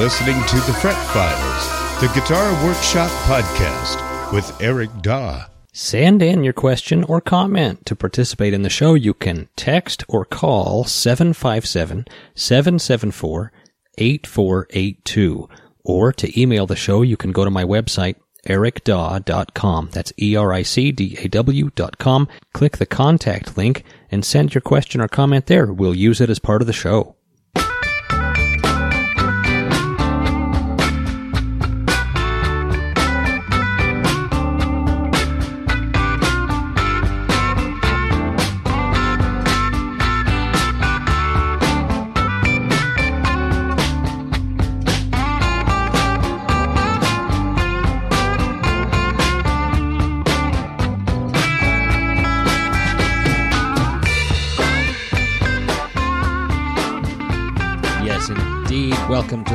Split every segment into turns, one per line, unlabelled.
listening to The Fret Files, the Guitar Workshop podcast with Eric Daw.
Send in your question or comment. To participate in the show, you can text or call 757 774 8482. Or to email the show, you can go to my website, ericdaw.com. That's E-R-I-C-D-A-W dot com. Click the contact link and send your question or comment there. We'll use it as part of the show.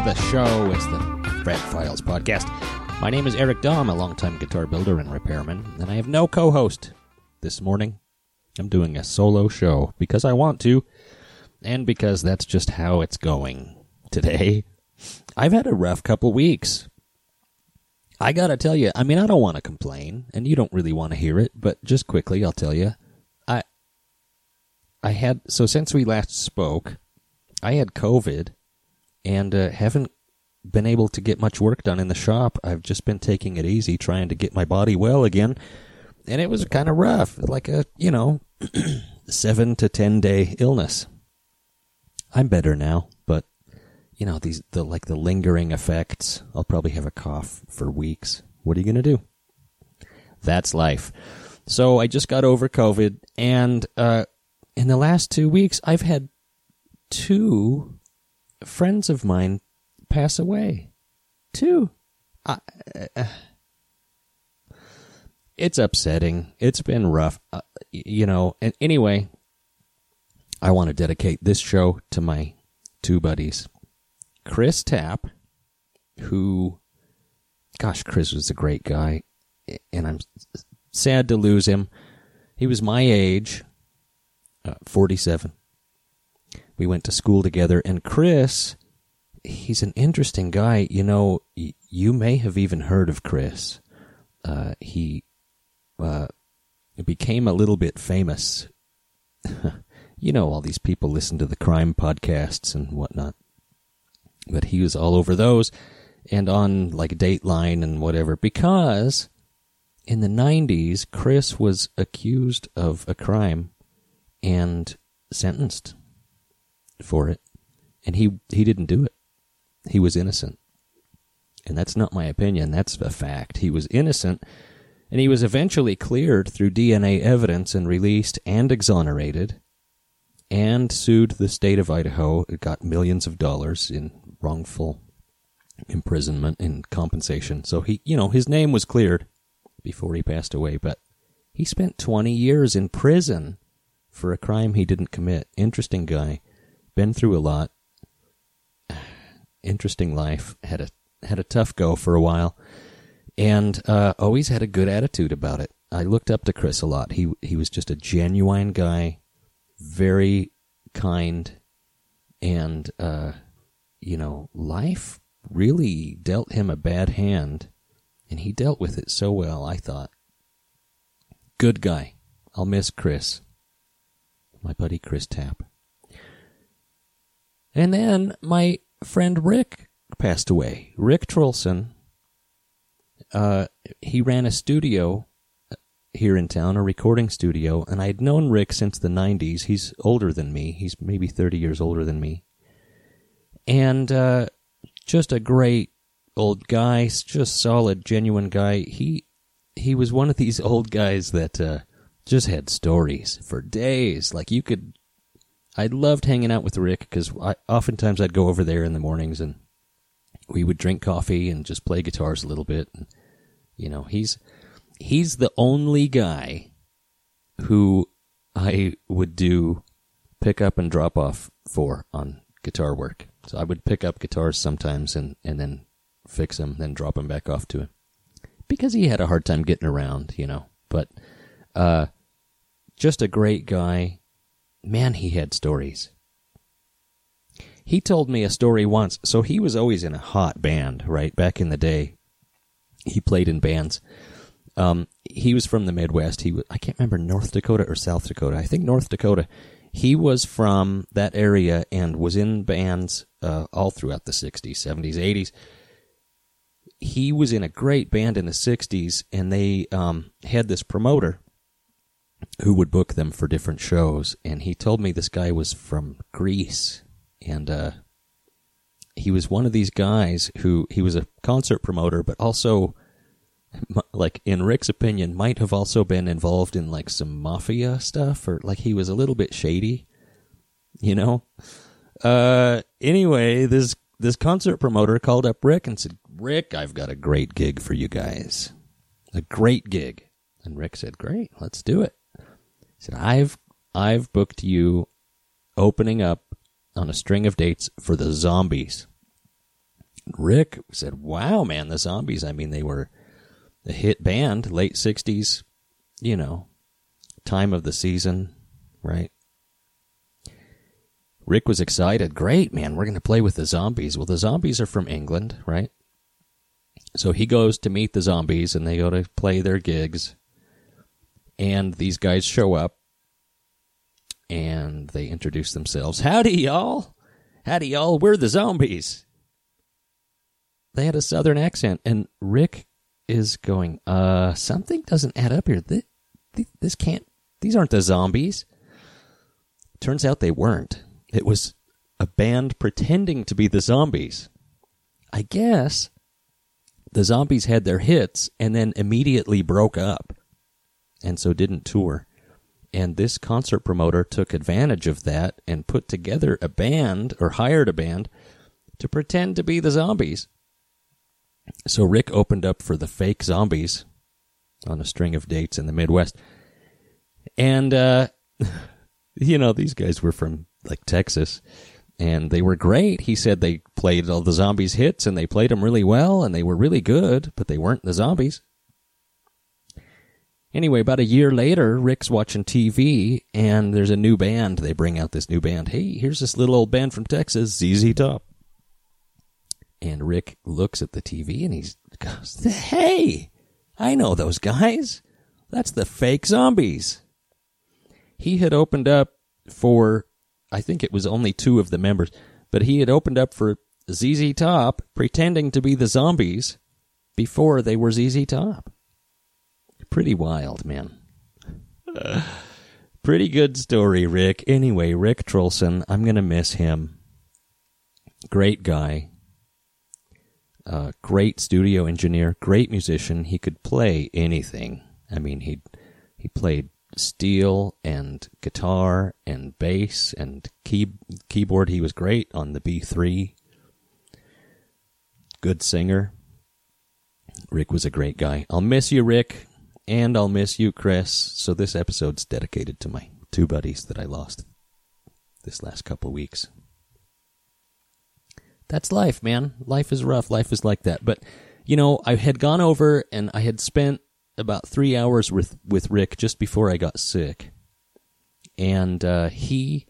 The show. It's the Fret Files podcast. My name is Eric Daw, a longtime guitar builder and repairman, and I have no co-host this morning. I'm doing a solo show because I want to, and because that's just how it's going today. I've had a rough couple weeks. I gotta tell you, I mean, I don't want to complain, and you don't really want to hear it, but just quickly, I'll tell you, I had so since we last spoke, I had COVID and uh, haven't been able to get much work done in the shop. I've just been taking it easy, trying to get my body well again, and it was kind of rough, like a you know seven to ten day illness. I'm better now, but you know these the like the lingering effects. I'll probably have a cough for weeks. What are you gonna do? That's life. So I just got over COVID, and uh, in the last two weeks, I've had two friends of mine pass away. too. I, uh, it's upsetting. It's been rough. Uh, you know, and anyway, I want to dedicate this show to my two buddies. Chris Tapp, who, gosh, Chris was a great guy, and I'm sad to lose him. He was my age, uh, 47 we went to school together. And chris he's an interesting guy. You know y- you may have even heard of chris. Uh, he uh, became a little bit famous. You know all these people listen to the crime podcasts and whatnot. But he was all over those and on like dateline and whatever because in the 90s chris was accused of a crime and sentenced for it, and he he didn't do it. He was innocent, and that's not my opinion. That's a fact. He was innocent, and he was eventually cleared through DNA evidence and released and exonerated, and sued the state of Idaho. It got millions of dollars in wrongful imprisonment and compensation. So he, you know, his name was cleared before he passed away, but he spent 20 years in prison for a crime he didn't commit. Interesting guy been through a lot. Interesting life. Had a had a tough go for a while, and uh, always had a good attitude about it. I looked up to Chris a lot. He he was just a genuine guy, very kind, and uh, you know, life really dealt him a bad hand, and he dealt with it so well. I thought, good guy. I'll miss Chris, my buddy Chris Tapp. And then my friend Rick passed away. Rick Trolson. Uh, he ran a studio here in town, a recording studio, and I'd known Rick since the 90s. He's older than me. He's maybe 30 years older than me. And uh, just a great old guy, just solid, genuine guy. He he was one of these old guys that uh, just had stories for days. Like you could I loved hanging out with Rick because I, oftentimes I'd go over there in the mornings and we would drink coffee and just play guitars a little bit. And, you know, he's he's the only guy who I would do pick up and drop off for on guitar work. So I would pick up guitars sometimes and, and then fix them, then drop them back off to him because he had a hard time getting around, you know. But uh, just a great guy man, he had stories. He told me a story once. So he was always in a hot band, right? Back in the day, he played in bands. Um, he was from the Midwest. He was, I can't remember North Dakota or South Dakota. I think North Dakota. He was from that area and was in bands uh, all throughout the 60s, 70s, 80s. He was in a great band in the 60s, and they um, had this promoter who would book them for different shows. And he told me this guy was from Greece. And uh, he was one of these guys who he was a concert promoter, but also like in Rick's opinion, might have also been involved in like some mafia stuff or like he was a little bit shady, you know? Uh, anyway, this, this concert promoter called up Rick and said, Rick, I've got a great gig for you guys. A great gig. And Rick said, great, let's do it. He said, I've, I've booked you opening up on a string of dates for the zombies. Rick said, wow, man, the zombies. I mean, they were, a hit band, late 60s, you know, time of the season, right? Rick was excited. Great, man, we're going to play with the zombies. Well, the zombies are from England, right? So he goes to meet the zombies and they go to play their gigs. And these guys show up and they introduce themselves. Howdy, y'all. Howdy, y'all. We're the zombies. They had a southern accent, and Rick is going, uh, something doesn't add up here. This, this can't, these aren't the zombies. Turns out they weren't. It was a band pretending to be the zombies. I guess the zombies had their hits and then immediately broke up and so didn't tour. And this concert promoter took advantage of that and put together a band or hired a band to pretend to be the zombies. So Rick opened up for the fake zombies on a string of dates in the Midwest. And, uh, you know, these guys were from like Texas and they were great. He said they played all the zombies hits and they played them really well and they were really good, but they weren't the zombies. Anyway, about a year later, Rick's watching TV and there's a new band. They bring out this new band. Hey, here's this little old band from Texas, ZZ Top. And Rick looks at the TV and he goes, Hey, I know those guys. That's the fake zombies. He had opened up for, I think it was only two of the members, but he had opened up for ZZ Top pretending to be the zombies before they were ZZ Top. Pretty wild, man. Pretty good story, Rick. Anyway, Rick Trolson, I'm going to miss him. Great guy uh, great studio engineer, great musician. He could play anything. I mean, he he played steel and guitar and bass and key keyboard. He was great on the B three. Good singer. Rick was a great guy. I'll miss you, Rick, and I'll miss you, Chris. So this episode's dedicated to my two buddies that I lost this last couple weeks that's life, man. Life is rough. Life is like that. But, you know, I had gone over and I had spent about three hours with, with Rick just before I got sick. And uh, he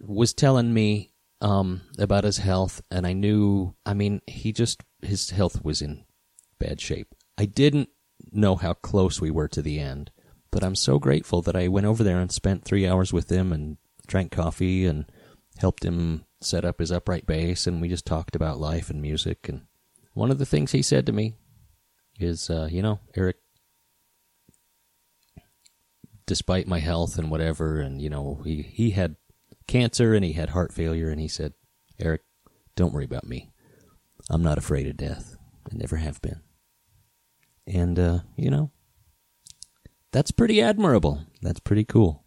was telling me um, about his health, and I knew, I mean, he just, his health was in bad shape. I didn't know how close we were to the end, but I'm so grateful that I went over there and spent three hours with him and drank coffee and helped him set up his upright bass, and we just talked about life and music. And one of the things he said to me is, uh, you know, Eric, despite my health and whatever, and you know, he he had cancer and he had heart failure, and he said, Eric, don't worry about me. I'm not afraid of death. I never have been. And uh, you know, that's pretty admirable. That's pretty cool.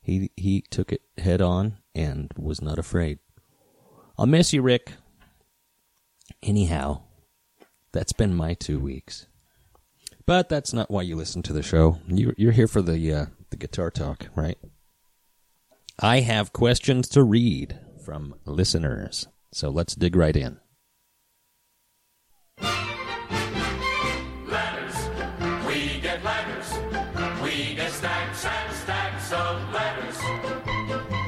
He he took it head on and was not afraid. I'll miss you, Rick. Anyhow, that's been my two weeks. But that's not why you listen to the show. You're, you're here for the uh, the guitar talk, right? I have questions to read from listeners, so let's dig right in.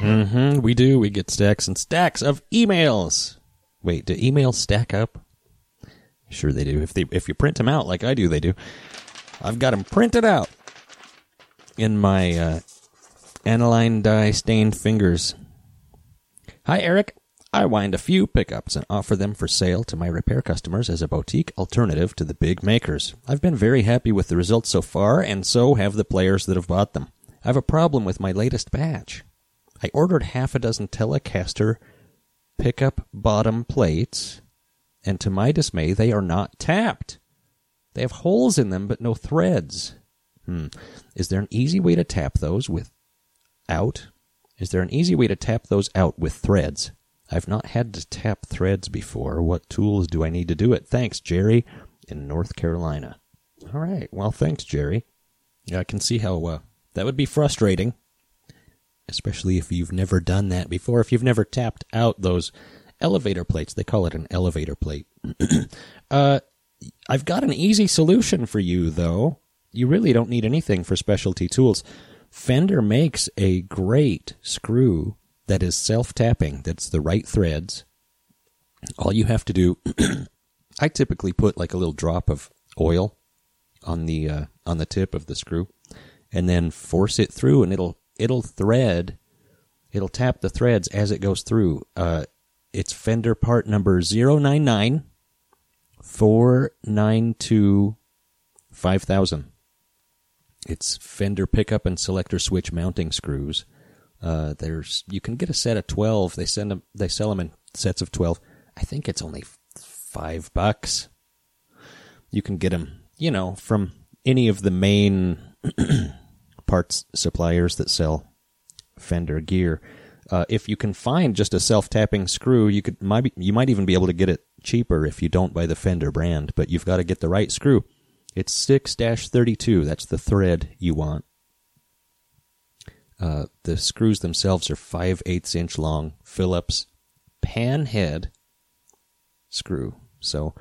Mm-hmm, we do. We get stacks and stacks of emails. Wait, do emails stack up? Sure they do. If they if you print them out like I do, they do. I've got them printed out in my uh, aniline dye stained fingers. Hi, Eric. I wind a few pickups and offer them for sale to my repair customers as a boutique alternative to the big makers. I've been very happy with the results so far, and so have the players that have bought them. I have a problem with my latest batch. I ordered half a dozen Telecaster pickup bottom plates, and to my dismay, they are not tapped. They have holes in them, but no threads. Hmm. Is there an easy way to tap those with out? Is there an easy way to tap those out with threads? I've not had to tap threads before. What tools do I need to do it? Thanks, Jerry, in North Carolina. All right. Well, thanks, Jerry. Yeah, I can see how uh, that would be frustrating, especially if you've never done that before. If you've never tapped out those elevator plates, they call it an elevator plate. uh, I've got an easy solution for you, though. You really don't need anything for specialty tools. Fender makes a great screw that is self tapping, that's the right threads. All you have to do, I typically put like a little drop of oil on the uh, on the tip of the screw, and then force it through, and it'll it'll thread, it'll tap the threads as it goes through. Uh, it's Fender part number 099 492 5000. It's Fender pickup and selector switch mounting screws. Uh, there's you can get a set of twelve. They send them. They sell them in sets of twelve. I think it's only five bucks. You can get them, you know, from any of the main parts suppliers that sell Fender gear. Uh, if you can find just a self-tapping screw, you could might be, you might even be able to get it cheaper if you don't buy the Fender brand. But you've got to get the right screw. It's 6-32. That's the thread you want. Uh, the screws themselves are 5 eighths inch long Phillips pan head screw. So,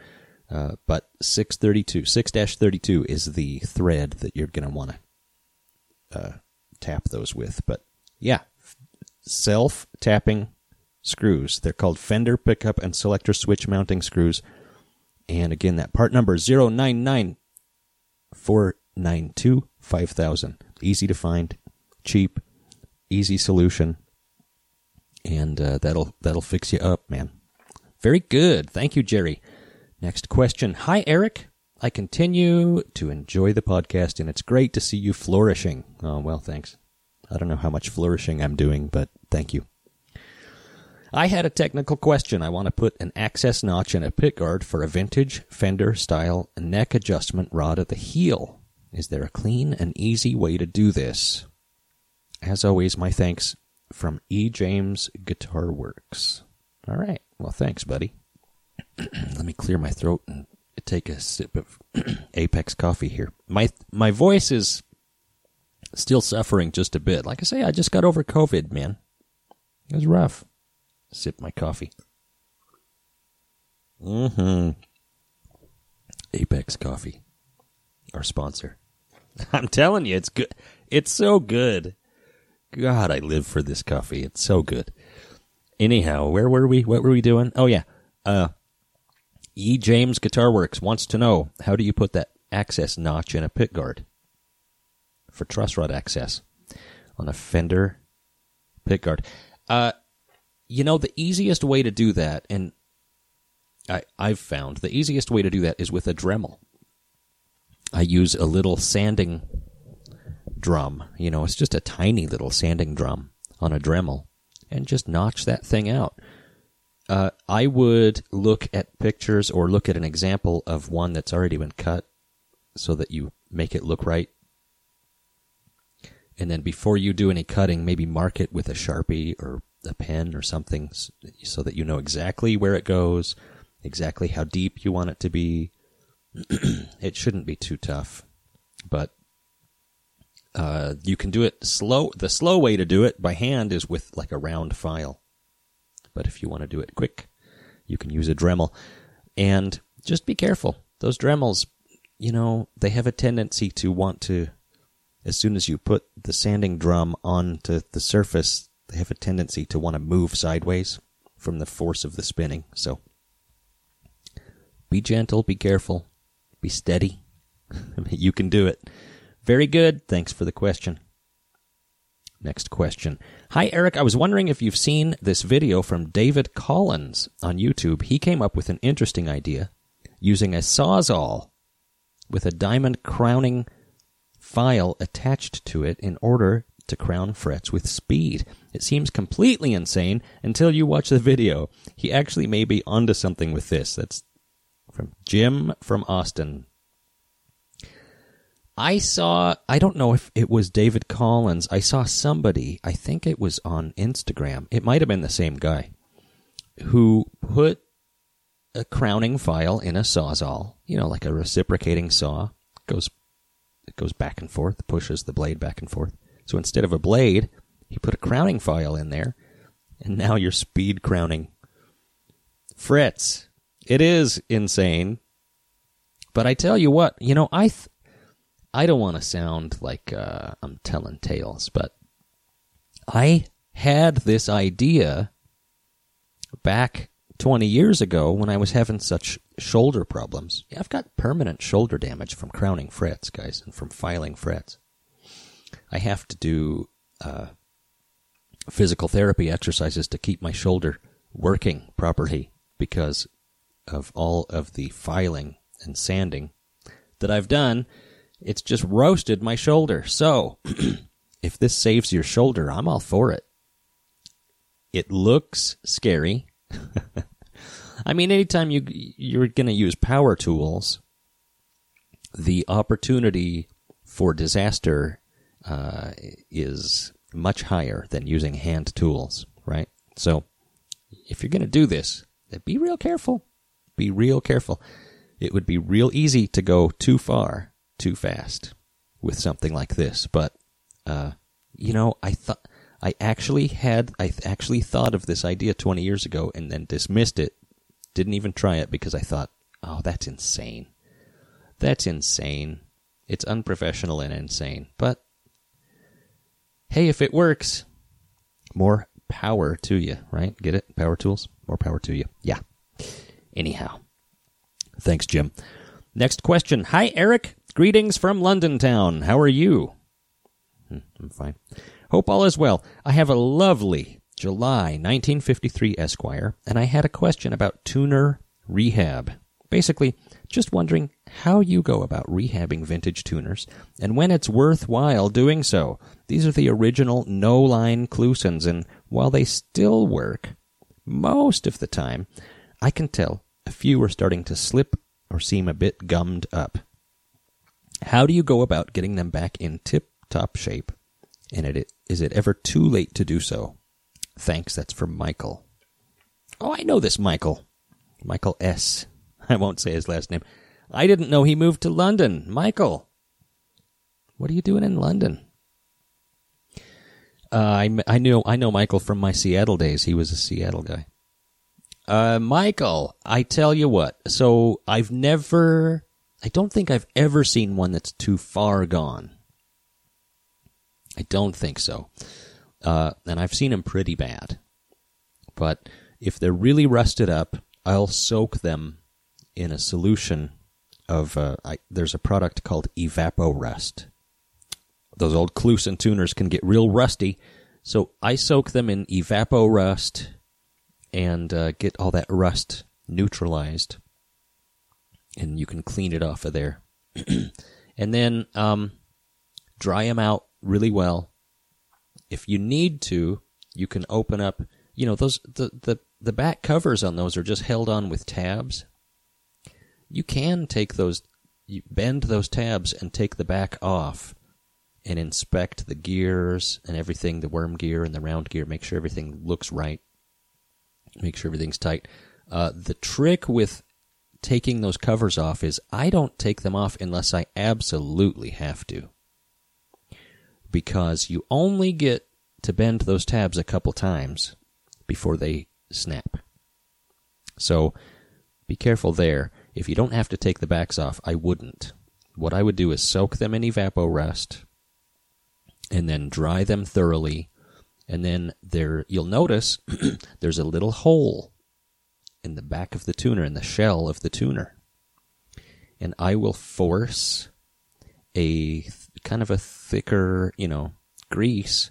uh, but 632, 6-32 is the thread that you're going to want to uh, tap those with. But yeah, self tapping screws. They're called Fender pickup and selector switch mounting screws. And again, that part number 099 492 5000. Easy to find, cheap, easy solution, and uh, that'll that'll fix you up, man. Very good. Thank you, Jerry. Next question. Hi, Eric. I continue to enjoy the podcast, and it's great to see you flourishing. Oh, well, thanks. I don't know how much flourishing I'm doing, but thank you. I had a technical question. I want to put an access notch and a pickguard for a vintage Fender style neck adjustment rod at the heel. Is there a clean and easy way to do this? As always, my thanks from E. James Guitar Works. All right. Well, thanks, buddy. Let me clear my throat and take a sip of Apex coffee here. My my voice is still suffering just a bit. Like I say, I just got over COVID, man. It was rough sip my coffee. Mm-hmm. Apex Coffee, our sponsor. I'm telling you, it's good. It's so good. God, I live for this coffee. It's so good. Anyhow, where were we? What were we doing? Oh yeah. Uh, E. James Guitar Works wants to know how do you put that access notch in a pickguard for truss rod access on a Fender pickguard. Uh, you know, the easiest way to do that, and I, I've found the easiest way to do that is with a Dremel. I use a little sanding drum. You know, it's just a tiny little sanding drum on a Dremel, and just notch that thing out. Uh, I would look at pictures or look at an example of one that's already been cut so that you make it look right. And then before you do any cutting, maybe mark it with a Sharpie or a pen or something so that you know exactly where it goes, exactly how deep you want it to be. it shouldn't be too tough, but uh, you can do it slow. The slow way to do it by hand is with like a round file. But if you want to do it quick, you can use a Dremel. And just be careful. Those Dremels, you know, they have a tendency to want to, as soon as you put the sanding drum onto the surface, they have a tendency to want to move sideways from the force of the spinning. So be gentle, be careful, be steady. you can do it. Very good. Thanks for the question. Next question. Hi, Eric. I was wondering if you've seen this video from David Collins on YouTube. He came up with an interesting idea using a sawzall with a diamond crowning file attached to it in order to crown frets with speed. It seems completely insane until you watch the video. He actually may be onto something with this. That's from Jim from Austin. I saw, I don't know if it was David Collins. I saw somebody, I think it was on Instagram. It might have been the same guy who put a crowning file in a sawzall, you know, like a reciprocating saw. It goes it goes back and forth, pushes the blade back and forth. So instead of a blade, he put a crowning file in there, and now you're speed crowning frets, It is insane. But I tell you what, you know, I th- I don't want to sound like uh, I'm telling tales, but I had this idea back 20 years ago when I was having such shoulder problems. I've got permanent shoulder damage from crowning frets, guys, and from filing frets. I have to do uh, physical therapy exercises to keep my shoulder working properly because of all of the filing and sanding that I've done it's just roasted my shoulder. So, if this saves your shoulder, I'm all for it. It looks scary. I mean, anytime you you're going to use power tools, the opportunity for disaster uh, is much higher than using hand tools, right? So, if you're going to do this, be real careful. Be real careful. It would be real easy to go too far too fast with something like this. But, uh, you know, I thought, I actually had, I actually thought of this idea 20 years ago and then dismissed it. Didn't even try it because I thought, oh, that's insane. That's insane. It's unprofessional and insane. But, hey, if it works, more power to you, right? Get it? Power tools? More power to you. Yeah. Anyhow. Thanks, Jim. Next question. Hi, Eric. Greetings from London town. How are you? Hmm, I'm fine. Hope all is well. I have a lovely July 1953 Esquire, and I had a question about tuner rehab. Basically, just wondering how you go about rehabbing vintage tuners and when it's worthwhile doing so. These are the original no line Klusons, and while they still work, most of the time, I can tell a few are starting to slip or seem a bit gummed up. How do you go about getting them back in tip top shape? And it, is it ever too late to do so? Thanks, that's from Michael. Oh, I know this Michael. Michael S. I won't say his last name. I didn't know he moved to London. Michael, what are you doing in London? Uh, I, I knew I know Michael from my Seattle days. He was a Seattle guy. Uh, Michael, I tell you what. So I've never I don't think I've ever seen one that's too far gone. I don't think so. Uh, and I've seen them pretty bad. But if they're really rusted up, I'll soak them in a solution of. Uh, I, there's a product called Evapo-Rust. Those old Kluson tuners can get real rusty, so I soak them in Evapo-Rust and uh, get all that rust neutralized and you can clean it off of there. and then um, dry them out really well. If you need to, you can open up. You know those the the the back covers on those are just held on with tabs. You can take those, you bend those tabs and take the back off, and inspect the gears and everything, the worm gear and the round gear. Make sure everything looks right. Make sure everything's tight. Uh, the trick with taking those covers off is I don't take them off unless I absolutely have to. Because you only get to bend those tabs a couple times before they snap. So be careful there. If you don't have to take the backs off, I wouldn't. What I would do is soak them in Evapo-Rust and then dry them thoroughly And then there, you'll notice there's a little hole in the back of the tuner, in the shell of the tuner. And I will force a th- kind of a thicker, you know, grease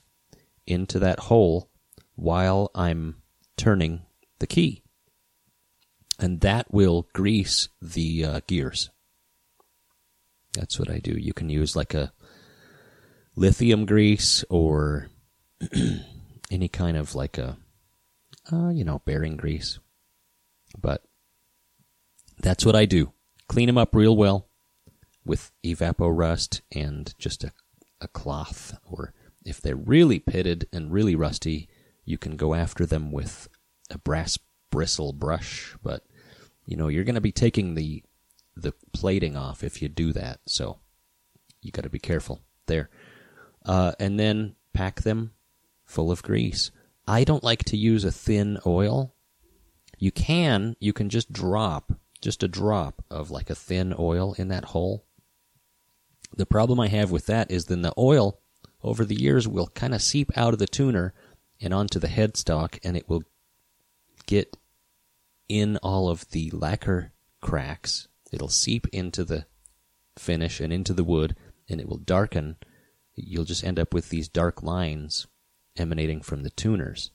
into that hole while I'm turning the key. And that will grease the uh, gears. That's what I do. You can use like a lithium grease or any kind of like a, uh, you know, bearing grease. But that's what I do. Clean them up real well with evapo rust and just a, a cloth. Or if they're really pitted and really rusty, you can go after them with a brass bristle brush. But you know, you're going to be taking the the plating off if you do that. So you got to be careful there. Uh, and then pack them full of grease. I don't like to use a thin oil. You can, you can just drop, just a drop of like a thin oil in that hole. The problem I have with that is then the oil over the years will kind of seep out of the tuner and onto the headstock and it will get in all of the lacquer cracks It'll seep into the finish and into the wood, and it will darken. You'll just end up with these dark lines emanating from the tuners,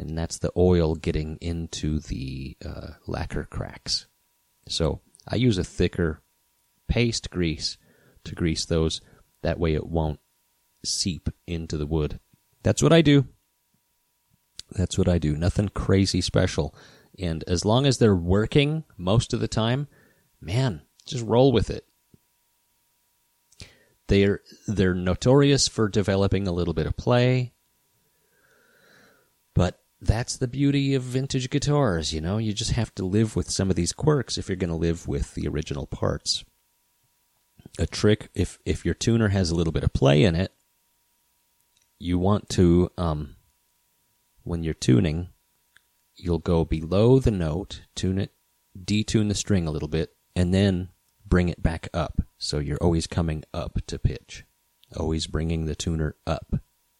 and that's the oil getting into the uh, lacquer cracks. So I use a thicker paste grease to grease those. That way it won't seep into the wood. That's what I do. That's what I do. Nothing crazy special. And as long as they're working most of the time, man, just roll with it. They're they're notorious for developing a little bit of play, but that's the beauty of vintage guitars. You know, you just have to live with some of these quirks if you're going to live with the original parts. A trick if if your tuner has a little bit of play in it, you want to um, when you're tuning, you'll go below the note, tune it, detune the string a little bit, and then bring it back up. So you're always coming up to pitch, always bringing the tuner up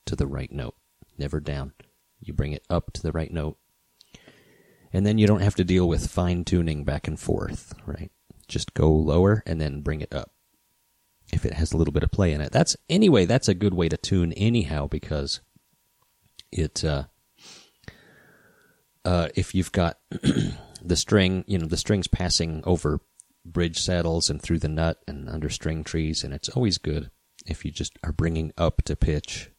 to the right note, never down. You bring it up to the right note. And then you don't have to deal with fine tuning back and forth, right? Just go lower and then bring it up. If it has a little bit of play in it. That's anyway, that's a good way to tune anyhow because it uh uh if you've got the string, you know, the strings passing over bridge saddles and through the nut and under string trees, and it's always good if you just are bringing up to pitch.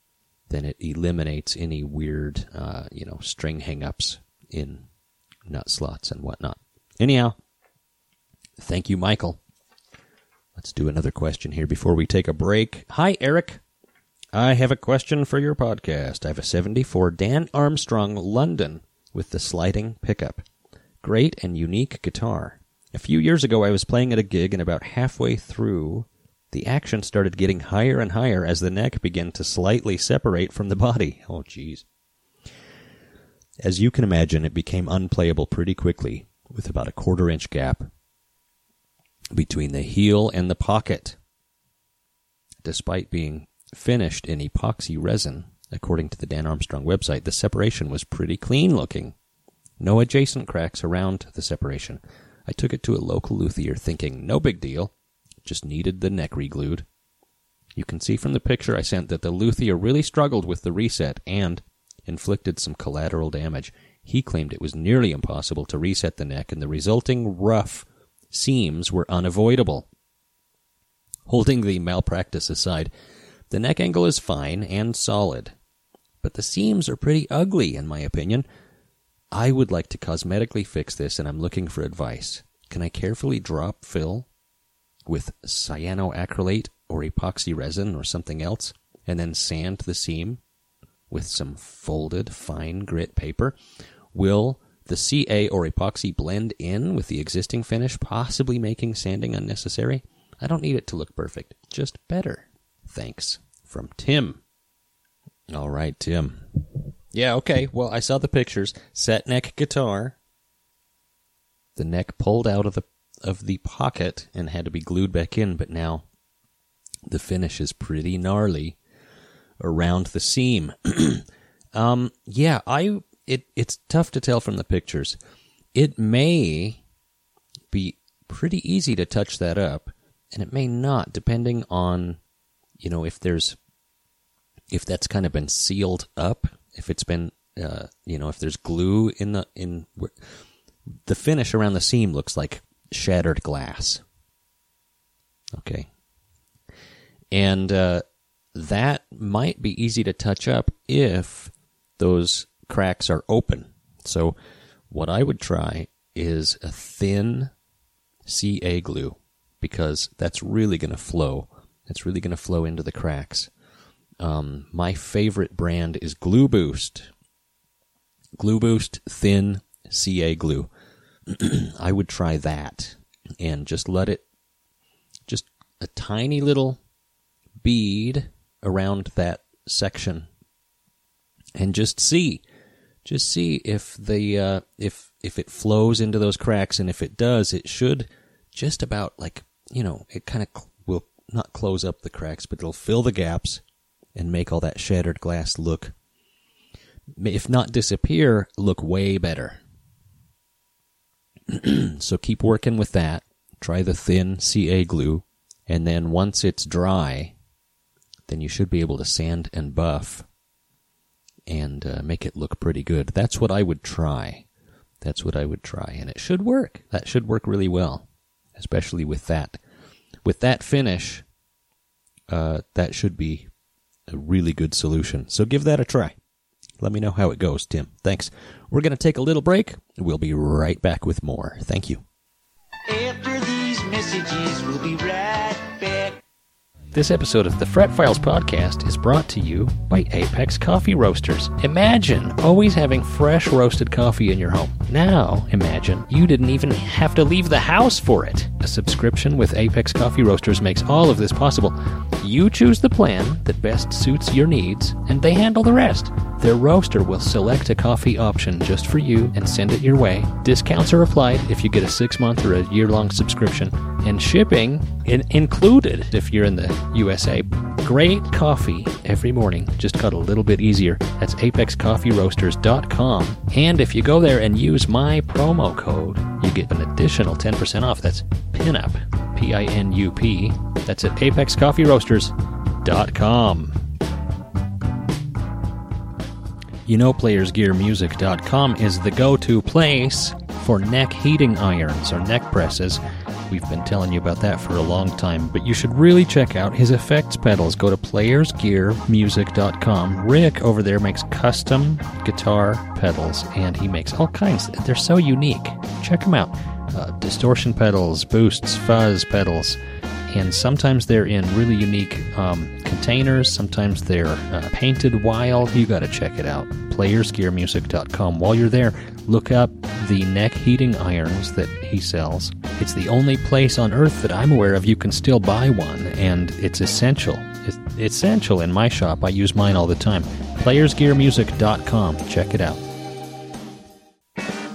Then it eliminates any weird, uh, you know, string hangups in nut slots and whatnot. Anyhow, thank you, Michael. Let's do another question here before we take a break. Hi, Eric. I have a question for your podcast. I have a 74 Dan Armstrong London with the sliding pickup. Great and unique guitar. A few years ago, I was playing at a gig, and about halfway through, the action started getting higher and higher as the neck began to slightly separate from the body. Oh, jeez. As you can imagine, it became unplayable pretty quickly, with about a quarter inch gap between the heel and the pocket. Despite being finished in epoxy resin, according to the Dan Armstrong website, the separation was pretty clean looking. No adjacent cracks around the separation. I took it to a local luthier thinking no big deal, just needed the neck reglued. You can see from the picture I sent that the luthier really struggled with the reset and inflicted some collateral damage. He claimed it was nearly impossible to reset the neck and the resulting rough seams were unavoidable. Holding the malpractice aside, the neck angle is fine and solid, but the seams are pretty ugly in my opinion. I would like to cosmetically fix this and I'm looking for advice. Can I carefully drop fill with cyanoacrylate or epoxy resin or something else and then sand the seam with some folded fine grit paper? Will the CA or epoxy blend in with the existing finish, possibly making sanding unnecessary? I don't need it to look perfect, just better. Thanks. From Tim. All right, Tim. Yeah, okay. Well, I saw the pictures. Set neck guitar. The neck pulled out of the of the pocket and had to be glued back in, but now the finish is pretty gnarly around the seam.
Um, yeah, I it it's tough to tell from the pictures. It may be pretty easy to touch that up, and it may not, depending on you know if there's if that's kind of been sealed up, if it's been uh, you know if there's glue in the in the finish around the seam looks like shattered glass. Okay, and uh, that might be easy to touch up if those cracks are open. So, what I would try is a thin CA glue because that's really going to flow. It's really going to flow into the cracks. Um, my favorite brand is Glue Boost. Glue Boost thin CA glue. I would try that and just let it, just a tiny little bead around that section and just see just see if the uh, if if it flows into those cracks and if it does it should just about like you know it kind of cl- will not close up the cracks but it'll fill the gaps and make all that shattered glass look if not disappear look way better so keep working with that try the thin ca glue and then once it's dry then you should be able to sand and buff and uh, make it look pretty good. That's what I would try. That's what I would try, and it should work. That should work really well, especially with that. With that finish, uh, that should be a really good solution. So give that a try. Let me know how it goes, Tim. Thanks. We're going to take a little break. We'll be right back with more. Thank you.
After these messages, we'll be right back.
This episode of the Fret Files podcast is brought to you by Apex Coffee Roasters. Imagine always having fresh roasted coffee in your home. Now, imagine you didn't even have to leave the house for it. A subscription with Apex Coffee Roasters makes all of this possible. You choose the plan that best suits your needs, and they handle the rest. Their roaster will select a coffee option just for you and send it your way. Discounts are applied if you get a six month or a year long subscription, and shipping in- included if you're in the USA. Great coffee every morning just got a little bit easier. That's apexcoffeeroasters.com. And if you go there and use my promo code, you get an additional 10% off. That's PINUP, P I N U P. That's at apexcoffeeroasters.com. You know, PlayersGearMusic.com is the go to place for neck heating irons or neck presses. We've been telling you about that for a long time, but you should really check out his effects pedals. Go to playersgearmusic.com. Rick over there makes custom guitar pedals, and he makes all kinds. They're so unique. Check them out. Uh, distortion pedals, boosts, fuzz pedals, and sometimes they're in really unique um, containers. Sometimes they're uh, painted wild. You got to check it out. PlayersGearMusic.com. While you're there, look up the neck heating irons that he sells. It's the only place on earth that I'm aware of you can still buy one, and it's essential. It's essential in my shop. I use mine all the time. PlayersGearMusic.com. Check it out.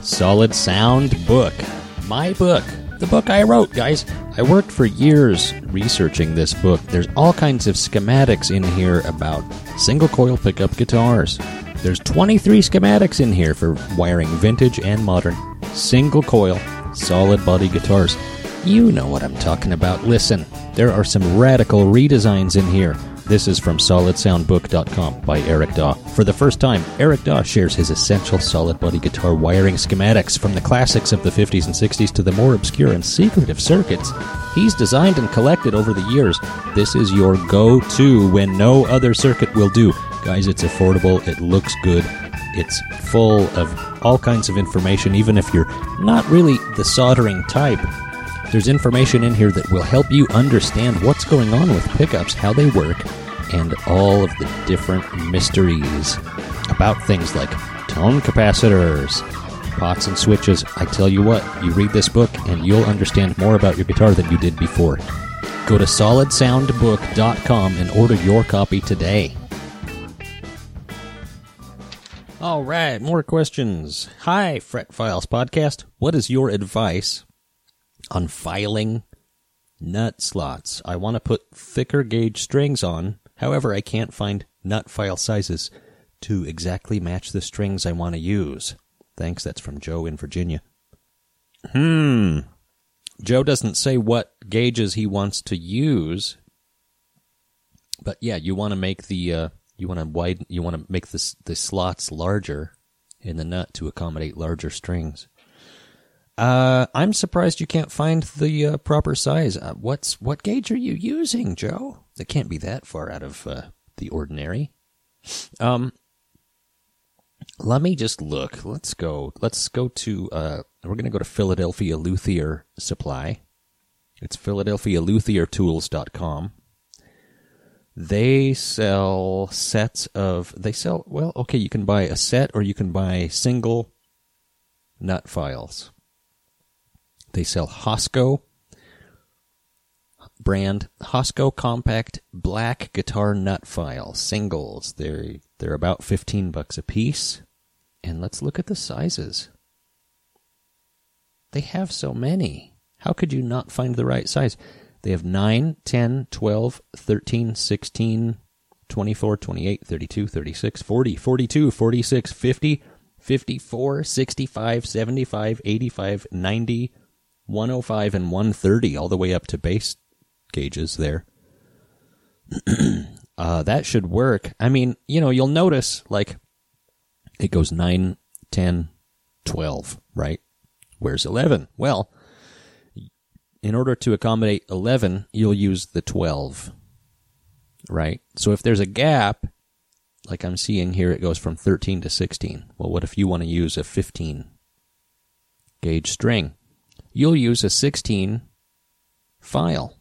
Solid Sound Book. My book. The book I wrote, guys. I worked for years researching this book. There's all kinds of schematics in here about single coil pickup guitars. There's 23 schematics in here for wiring vintage and modern single coil solid body guitars. You know what I'm talking about. Listen, there are some radical redesigns in here. This is from solidsoundbook.com by Eric Daw. For the first time, Eric Daw shares his essential solid body guitar wiring schematics from the classics of the 50s and 60s to the more obscure and secretive circuits he's designed and collected over the years. This is your go to when no other circuit will do. Guys, it's affordable, it looks good, it's full of all kinds of information, even if you're not really the soldering type. There's information in here that will help you understand what's going on with pickups, how they work, and all of the different mysteries about things like tone capacitors, pots and switches. I tell you what, you read this book and you'll understand more about your guitar than you did before. Go to solidsoundbook.com and order your copy today. All right, more questions. Hi, Fret Files Podcast. What is your advice on filing nut slots? I want to put thicker gauge strings on. However, I can't find nut file sizes to exactly match the strings I want to use. Thanks, that's from Joe in Virginia. Hmm. Joe doesn't say what gauges he wants to use, but yeah, you want to make the uh, you want to widen you want to make the the slots larger in the nut to accommodate larger strings. Uh, I'm surprised you can't find the uh, proper size. Uh, what's what gauge are you using, Joe? It can't be that far out of uh, the ordinary. Um, let me just look. Let's go. Let's go to. Uh, we're to go to Philadelphia Luthier Supply. It's PhiladelphiaLuthierTools.com. They sell sets of. They sell. Well, okay. You can buy a set, or you can buy single nut files. They sell Hosco brand Hosco compact black guitar nut file singles. They're they're about 15 bucks a piece. And let's look at the sizes. They have so many. How could you not find the right size? They have 9, 10, 12, 13, 16, 24, 28, 32, 36, 40, 42, 46, 50, 54, 65, 75, 85, 90, 105 and 130 all the way up to base gauges there. uh, that should work. I mean, you know, you'll notice like it goes 9, 10, 12, right? Where's 11? Well, in order to accommodate 11, you'll use the 12, right? So if there's a gap, like I'm seeing here, it goes from 13 to 16. Well, what if you want to use a 15 gauge string? You'll use a 16 file,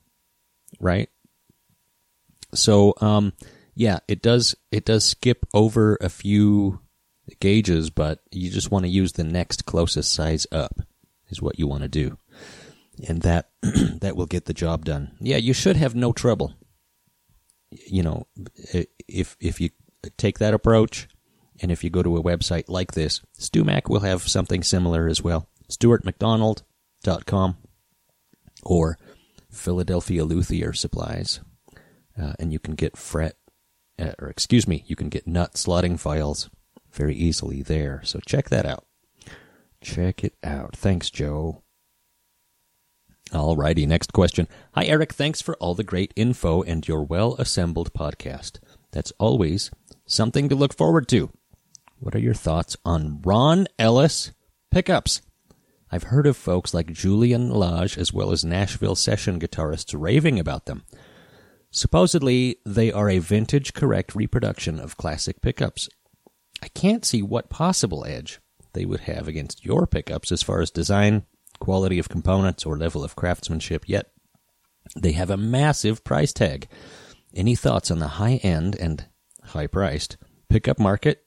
right? So, um, yeah, it does it does skip over a few gauges, but you just want to use the next closest size up is what you want to do, and that that will get the job done. Yeah, you should have no trouble. You know, if if you take that approach, and if you go to a website like this, StewMac will have something similar as well. Stewart MacDonald com or Philadelphia Luthier Supplies. Uh, and you can get fret, uh, or excuse me, you can get nut slotting files very easily there. So check that out. Check it out. Thanks, Joe. Alrighty, next question. Hi, Eric. Thanks for all the great info and your well assembled podcast. That's always something to look forward to. What are your thoughts on Ron Ellis pickups? I've heard of folks like Julian Lage as well as Nashville session guitarists raving about them. Supposedly, they are a vintage correct reproduction of classic pickups. I can't see what possible edge they would have against your pickups as far as design, quality of components, or level of craftsmanship, yet they have a massive price tag. Any thoughts on the high end and high priced pickup market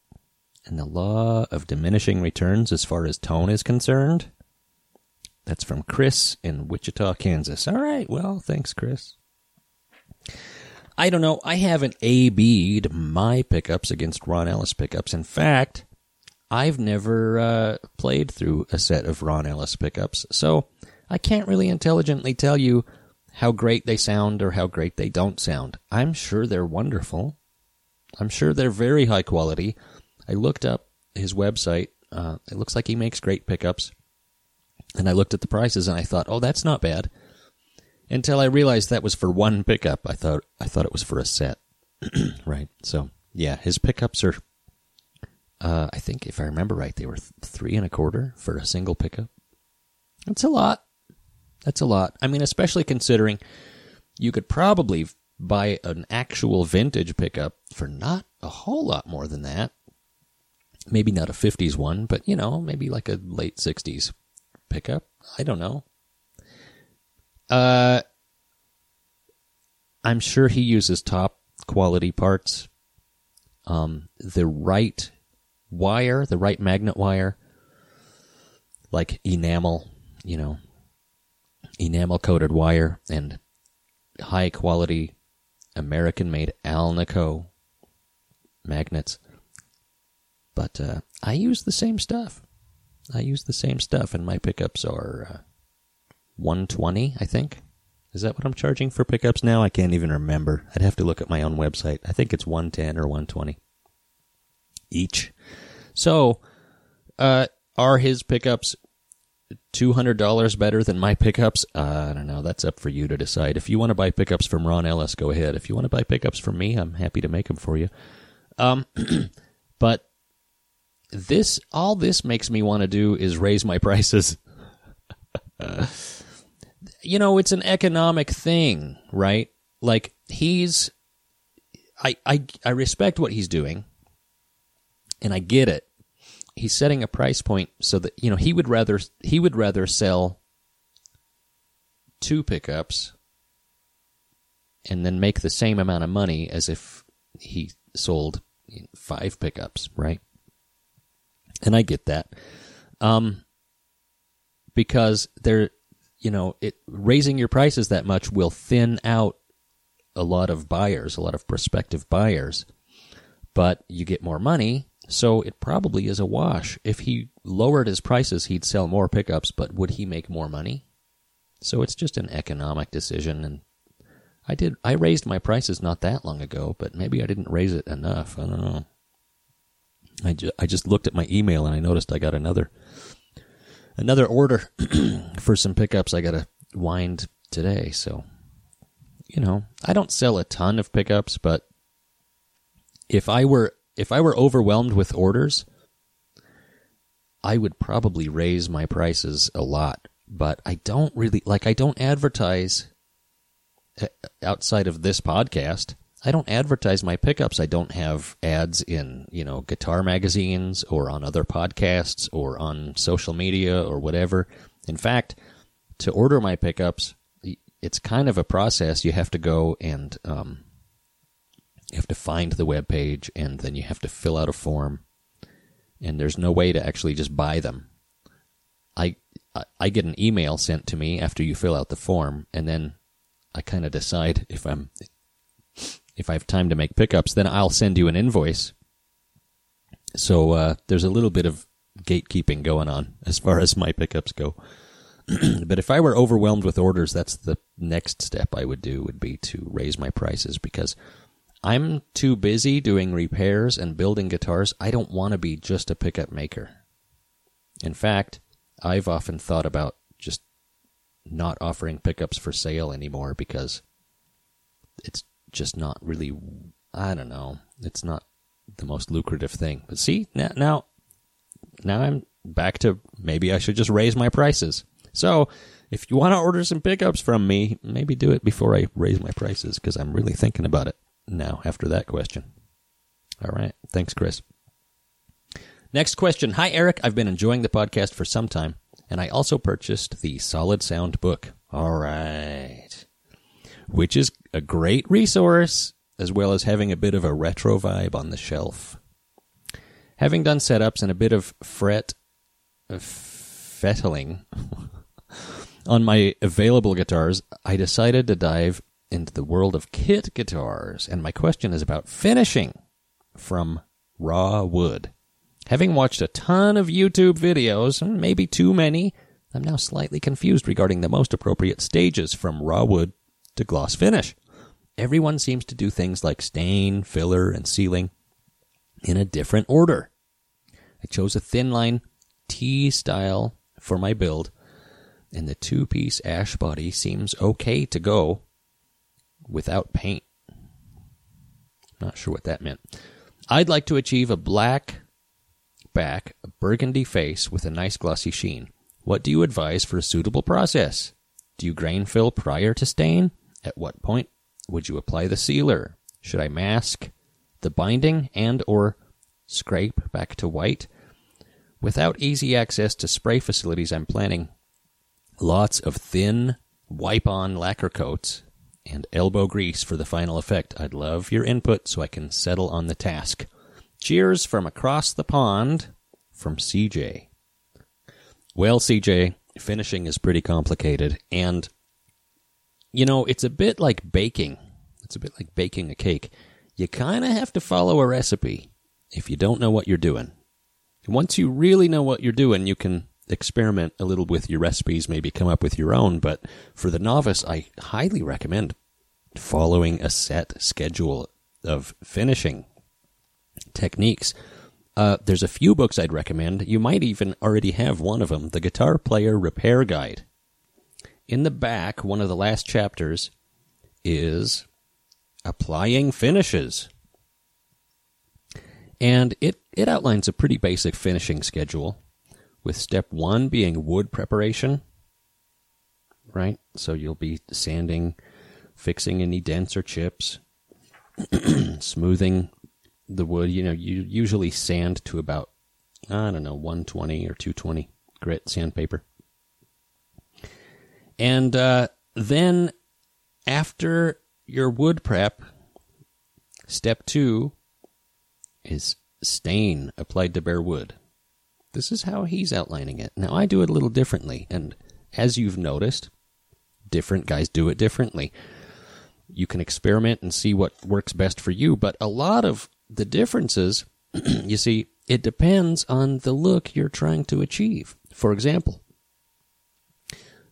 and the law of diminishing returns as far as tone is concerned? That's from Chris in Wichita, Kansas. All right. Well, thanks, Chris. I don't know. I haven't A-B'd my pickups against Ron Ellis pickups. In fact, I've never uh, played through a set of Ron Ellis pickups, so I can't really intelligently tell you how great they sound or how great they don't sound. I'm sure they're wonderful. I'm sure they're very high quality. I looked up his website. Uh, it looks like he makes great pickups. And I looked at the prices and I thought, oh, that's not bad. Until I realized that was for one pickup. I thought I thought it was for a set. right. So yeah, his pickups are. Uh, I think if I remember right, they were th- three and a quarter for a single pickup. That's a lot. That's a lot. I mean, especially considering you could probably buy an actual vintage pickup for not a whole lot more than that. Maybe not a 50s one, but you know, maybe like a late 60s pickup. I don't know. Uh, I'm sure he uses top quality parts. Um, the right wire, the right magnet wire, like enamel, you know, enamel coated wire and high quality American made Alnico magnets. But uh, I use the same stuff. I use the same stuff, and my pickups are uh, 120, I think. Is that what I'm charging for pickups now? I can't even remember. I'd have to look at my own website. I think it's 110 or 120. each. So, uh, are his pickups two hundred dollars better than my pickups? Uh, I don't know. That's up for you to decide. If you want to buy pickups from Ron Ellis, go ahead. If you want to buy pickups from me, I'm happy to make them for you. Um, but this, all this makes me want to do is raise my prices. you know, it's an economic thing, right? Like he's, I, I, I respect what he's doing, and I get it. He's setting a price point so that you know he would rather he would rather sell two pickups and then make the same amount of money as if he sold five pickups, right? And I get that. Um, because they're, you know, it raising your prices that much will thin out a lot of buyers, a lot of prospective buyers, but you get more money, so it probably is a wash. If he lowered his prices, he'd sell more pickups, but would he make more money? So it's just an economic decision and I did I raised my prices not that long ago, but maybe I didn't raise it enough. I don't know. I just, I just looked at my email and I noticed I got another another order for some pickups I got to wind today, so you know, I don't sell a ton of pickups, but if I were if I were overwhelmed with orders, I would probably raise my prices a lot, but I don't really like I don't advertise eh, outside of this podcast. I don't advertise my pickups. I don't have ads in, you know, guitar magazines or on other podcasts or on social media or whatever. In fact, to order my pickups, it's kind of a process. You have to go and um, you have to find the web page, and then you have to fill out a form. And there's no way to actually just buy them. I I get an email sent to me after you fill out the form, and then I kind of decide if I'm if I have time to make pickups, then I'll send you an invoice. So uh, there's a little bit of gatekeeping going on as far as my pickups go. but if I were overwhelmed with orders, that's the next step I would do would be to raise my prices because I'm too busy doing repairs and building guitars. I don't want to be just a pickup maker. In fact, I've often thought about just not offering pickups for sale anymore because it's just not really I don't know. It's not the most lucrative thing. But see, now now now I'm back to maybe I should just raise my prices. So, if you want to order some pickups from me, maybe do it before I raise my prices because I'm really thinking about it now after that question. All right. Thanks, Chris. Next question. Hi, Eric. I've been enjoying the podcast for some time, and I also purchased the Solid Sound book. All right. Which is a great resource, as well as having a bit of a retro vibe on the shelf. Having done setups and a bit of fret, uh, fettling on my available guitars, I decided to dive into the world of kit guitars, and my question is about finishing from raw wood. Having watched a ton of YouTube videos, maybe too many, I'm now slightly confused regarding the most appropriate stages from raw wood to gloss finish. Everyone seems to do things like stain, filler, and sealing in a different order. I chose a thin line T style for my build, and the two piece ash body seems okay to go without paint. Not sure what that meant. I'd like to achieve a black back, a burgundy face with a nice glossy sheen. What do you advise for a suitable process? Do you grain fill prior to stain? At what point would you apply the sealer? Should I mask the binding and or scrape back to white? Without easy access to spray facilities, I'm planning lots of thin wipe-on lacquer coats and elbow grease for the final effect. I'd love your input so I can settle on the task. Cheers from across the pond from CJ. Well, CJ, finishing is pretty complicated, and you know, it's a bit like baking. It's a bit like baking a cake. You kind of have to follow a recipe if you don't know what you're doing. Once you really know what you're doing, you can experiment a little with your recipes, maybe come up with your own. But for the novice, I highly recommend following a set schedule of finishing techniques. Uh, there's a few books I'd recommend. You might even already have one of them The Guitar Player Repair Guide. In the back, one of the last chapters is applying finishes. And it, it outlines a pretty basic finishing schedule, with step one being wood preparation, right? So you'll be sanding, fixing any dents or chips, smoothing the wood. You know, you usually sand to about, I don't know, 120 or 220 grit sandpaper. And uh, then after your wood prep, step two is stain applied to bare wood. This is how he's outlining it. Now, I do it a little differently, and as you've noticed, different guys do it differently. You can experiment and see what works best for you, but a lot of the differences, you see, it depends on the look you're trying to achieve. For example,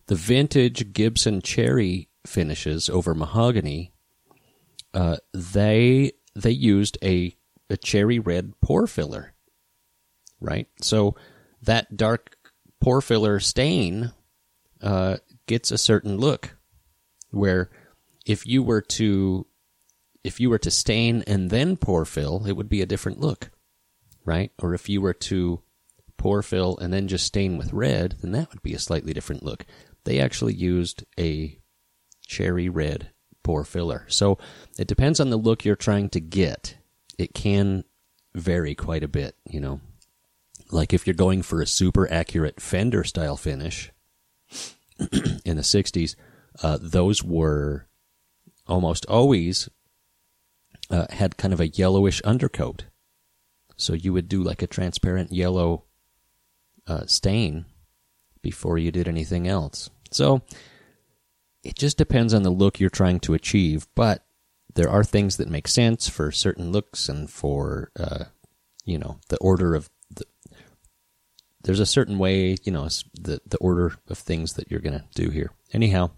the vintage Gibson cherry finishes over mahogany, uh, they they used a a cherry red pore filler, right? So that dark pore filler stain uh, gets a certain look, where if you were to if you were to stain and then pore fill, it would be a different look, right? Or if you were to pore fill and then just stain with red, then that would be a slightly different look. They actually used a cherry red pore filler. So it depends on the look you're trying to get. It can vary quite a bit, you know. Like if you're going for a super accurate Fender style finish in the 60s, uh, those were almost always uh, had kind of a yellowish undercoat. So you would do like a transparent yellow uh, stain before you did anything else. So it just depends on the look you're trying to achieve, but there are things that make sense for certain looks and for, uh, you know, the order of the. There's a certain way, you know, the the order of things that you're going to do here. Anyhow,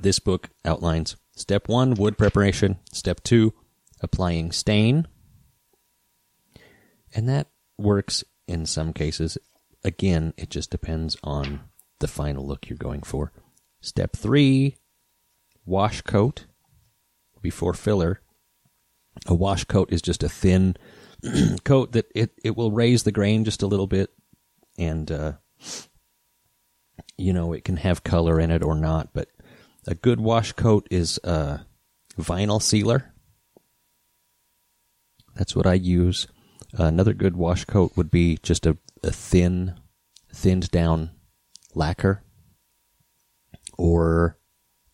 this book outlines step one, wood preparation. Step two, applying stain. And that works in some cases. Again, it just depends on the final look you're going for. Step three, wash coat before filler. A wash coat is just a thin coat that it, it will raise the grain just a little bit and uh, you know it can have color in it or not but a good wash coat is a vinyl sealer that's what i use another good wash coat would be just a, a thin thinned down lacquer or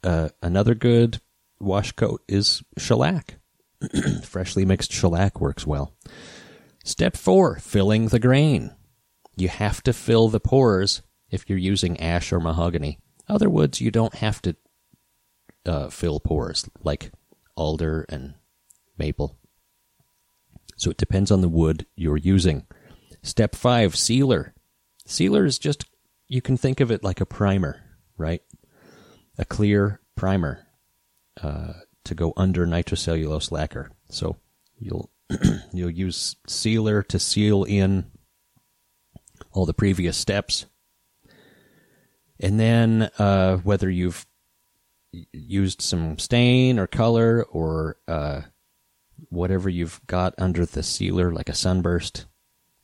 uh, another good wash coat is shellac freshly mixed shellac works well step four filling the grain you have to fill the pores if you're using ash or mahogany. Other woods, you don't have to uh, fill pores, like alder and maple. So it depends on the wood you're using. Step five, sealer. Sealer is just, you can think of it like a primer, right? A clear primer uh, to go under nitrocellulose lacquer. So you'll you'll use sealer to seal in all the previous steps. And then uh, whether you've used some stain or color or uh, whatever you've got under the sealer, like a sunburst,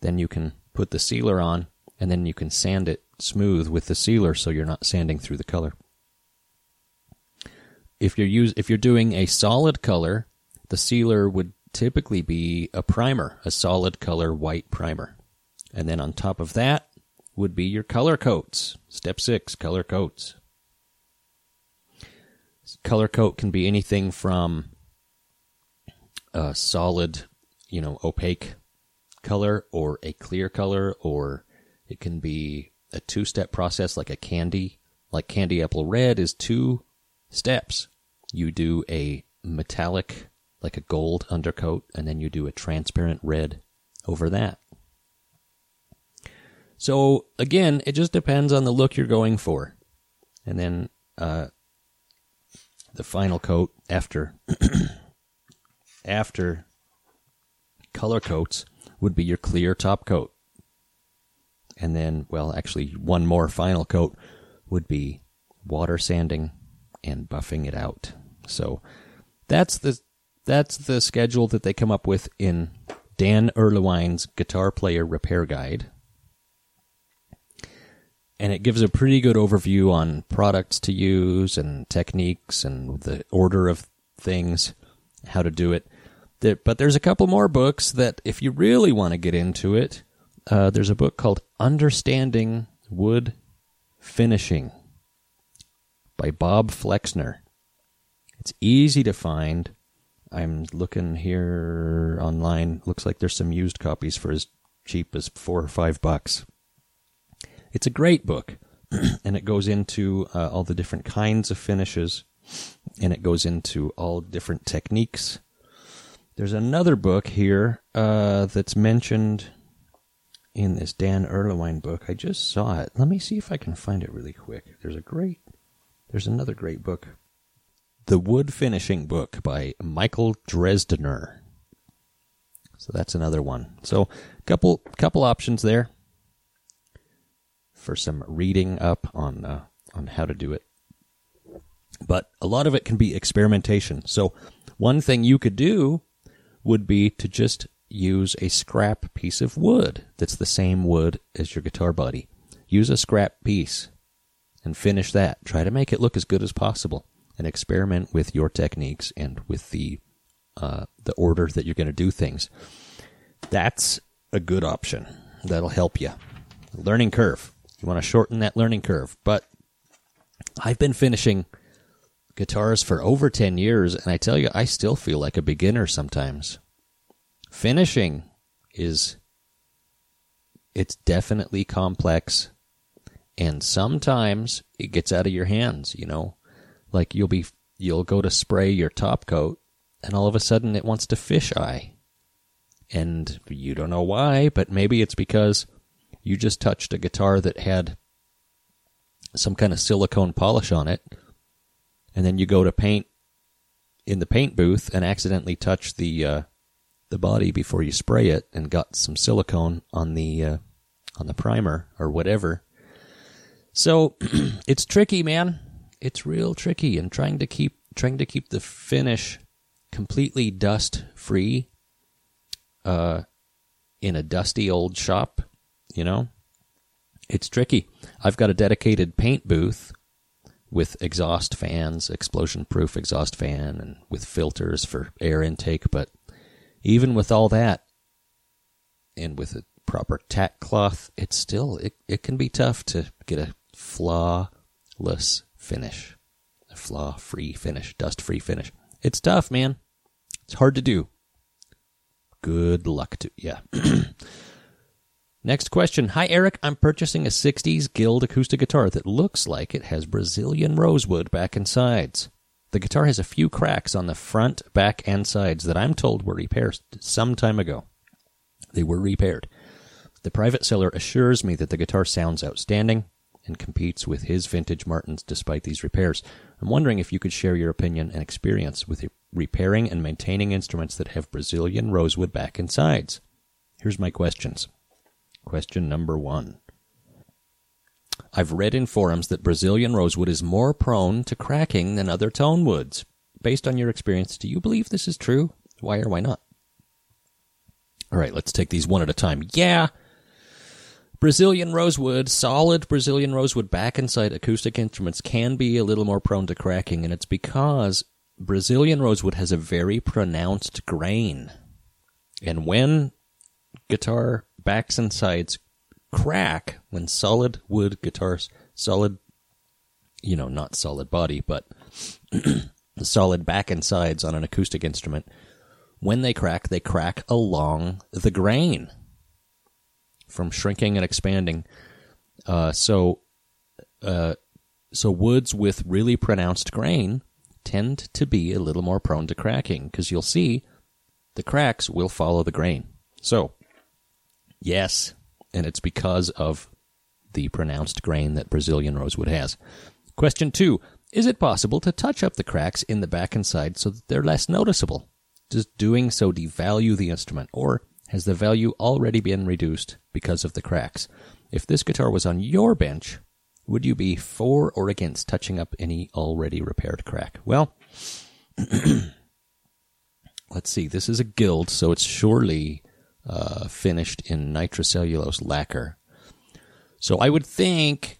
then you can put the sealer on and then you can sand it smooth with the sealer so you're not sanding through the color. If you're use, if you're doing a solid color, the sealer would typically be a primer, a solid color white primer. And then on top of that would be your color coats. Step six, color coats. Color coat can be anything from a solid, you know, opaque color or a clear color, or it can be a two step process like a candy. Like candy apple red is two steps. You do a metallic, like a gold undercoat, and then you do a transparent red over that. So again, it just depends on the look you're going for. And then uh, the final coat after after color coats would be your clear top coat. And then, well, actually, one more final coat would be water sanding and buffing it out. So that's the that's the schedule that they come up with in Dan Erlewine's Guitar Player Repair Guide. And it gives a pretty good overview on products to use and techniques and the order of things, how to do it. But there's a couple more books that, if you really want to get into it, uh, there's a book called Understanding Wood Finishing by Bob Flexner. It's easy to find. I'm looking here online. Looks like there's some used copies for as cheap as four or five bucks. It's a great book, and it goes into uh, all the different kinds of finishes, and it goes into all different techniques. There's another book here uh, that's mentioned in this Dan Erlewine book. I just saw it. Let me see if I can find it really quick. There's a great, there's another great book the Wood Finishing Book by Michael Dresdner. So that's another one. So couple couple options there for some reading up on uh, on how to do it. But a lot of it can be experimentation. So one thing you could do would be to just use a scrap piece of wood that's the same wood as your guitar body. Use a scrap piece and finish that. Try to make it look as good as possible and experiment with your techniques and with the uh, the order that you're going to do things. That's a good option. That'll help you. Learning curve. You want to shorten that learning curve. But I've been finishing guitars for over 10 years, and I tell you, I still feel like a beginner sometimes. Finishing is, it's definitely complex, and sometimes it gets out of your hands, you know. Like you'll be you'll go to spray your top coat and all of a sudden it wants to fish eye. And you don't know why, but maybe it's because you just touched a guitar that had some kind of silicone polish on it, and then you go to paint in the paint booth and accidentally touch the uh, the body before you spray it, and got some silicone on the uh, on the primer or whatever. So it's tricky, man it's real tricky and trying to keep trying to keep the finish completely dust free uh, in a dusty old shop, you know. It's tricky. I've got a dedicated paint booth with exhaust fans, explosion proof exhaust fan and with filters for air intake, but even with all that and with a proper tack cloth, it's still it, it can be tough to get a flawless finish. A flaw free finish, dust free finish. It's tough, man. It's hard to do. Good luck to yeah. Next question. Hi, Eric. I'm purchasing a 60s Guild acoustic guitar that looks like it has Brazilian rosewood back and sides. The guitar has a few cracks on the front, back, and sides that I'm told were repaired some time ago. They were repaired. The private seller assures me that the guitar sounds outstanding and competes with his vintage Martins despite these repairs. I'm wondering if you could share your opinion and experience with repairing and maintaining instruments that have Brazilian rosewood back and sides. Here's my questions. Question number one. I've read in forums that Brazilian rosewood is more prone to cracking than other tone woods. Based on your experience, do you believe this is true? Why or why not? All right, let's take these one at a time. Yeah, Brazilian rosewood, solid Brazilian rosewood back inside acoustic instruments can be a little more prone to cracking, and it's because Brazilian rosewood has a very pronounced grain. And when guitar backs and sides crack, when solid wood guitars, solid, you know, not solid body, but the solid back and sides on an acoustic instrument, when they crack, they crack along the grain from shrinking and expanding. Uh, so, uh, so woods with really pronounced grain tend to be a little more prone to cracking because you'll see the cracks will follow the grain. So, yes, and it's because of the pronounced grain that Brazilian rosewood has. Question two Is it possible to touch up the cracks in the back and side so that they're less noticeable? Does doing so devalue the instrument, or has the value already been reduced because of the cracks? If this guitar was on your bench, would you be for or against touching up any already repaired crack? Well, let's see. This is a guild, so it's surely uh, finished in nitrocellulose lacquer. So I would think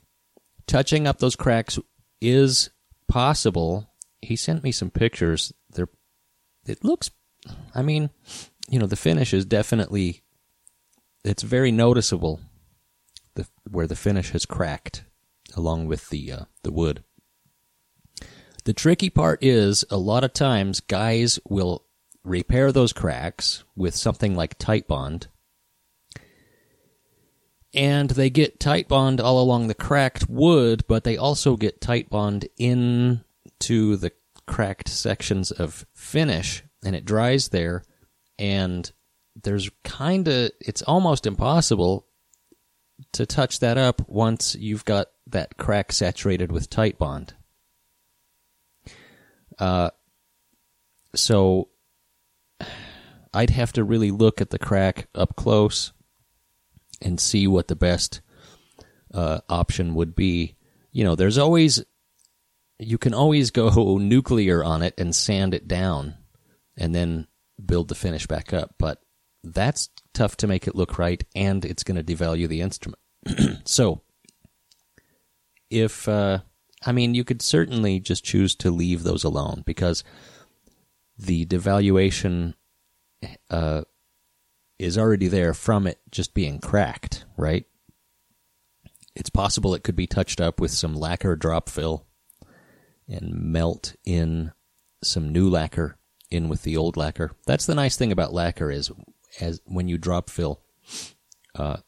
touching up those cracks is possible. He sent me some pictures. They're, it looks, I mean, you know, the finish is definitely, it's very noticeable the, where the finish has cracked along with the, uh, the wood. The tricky part is a lot of times guys will repair those cracks with something like Titebond. and they get Titebond all along the cracked wood, but they also get Titebond into the cracked sections of finish, and it dries there, and there's kind of it's almost impossible to touch that up once you've got that crack saturated with Titebond. Uh, so I'd have to really look at the crack up close and see what the best uh, option would be. You know, there's always you can always go nuclear on it and sand it down, and then build the finish back up. But that's tough to make it look right, and it's going to devalue the instrument. so, if uh, I mean, you could certainly just choose to leave those alone because the devaluation uh, is already there from it just being cracked, right? It's possible it could be touched up with some lacquer drop fill and melt in some new lacquer in with the old lacquer. That's the nice thing about lacquer is as when you drop fill, uh,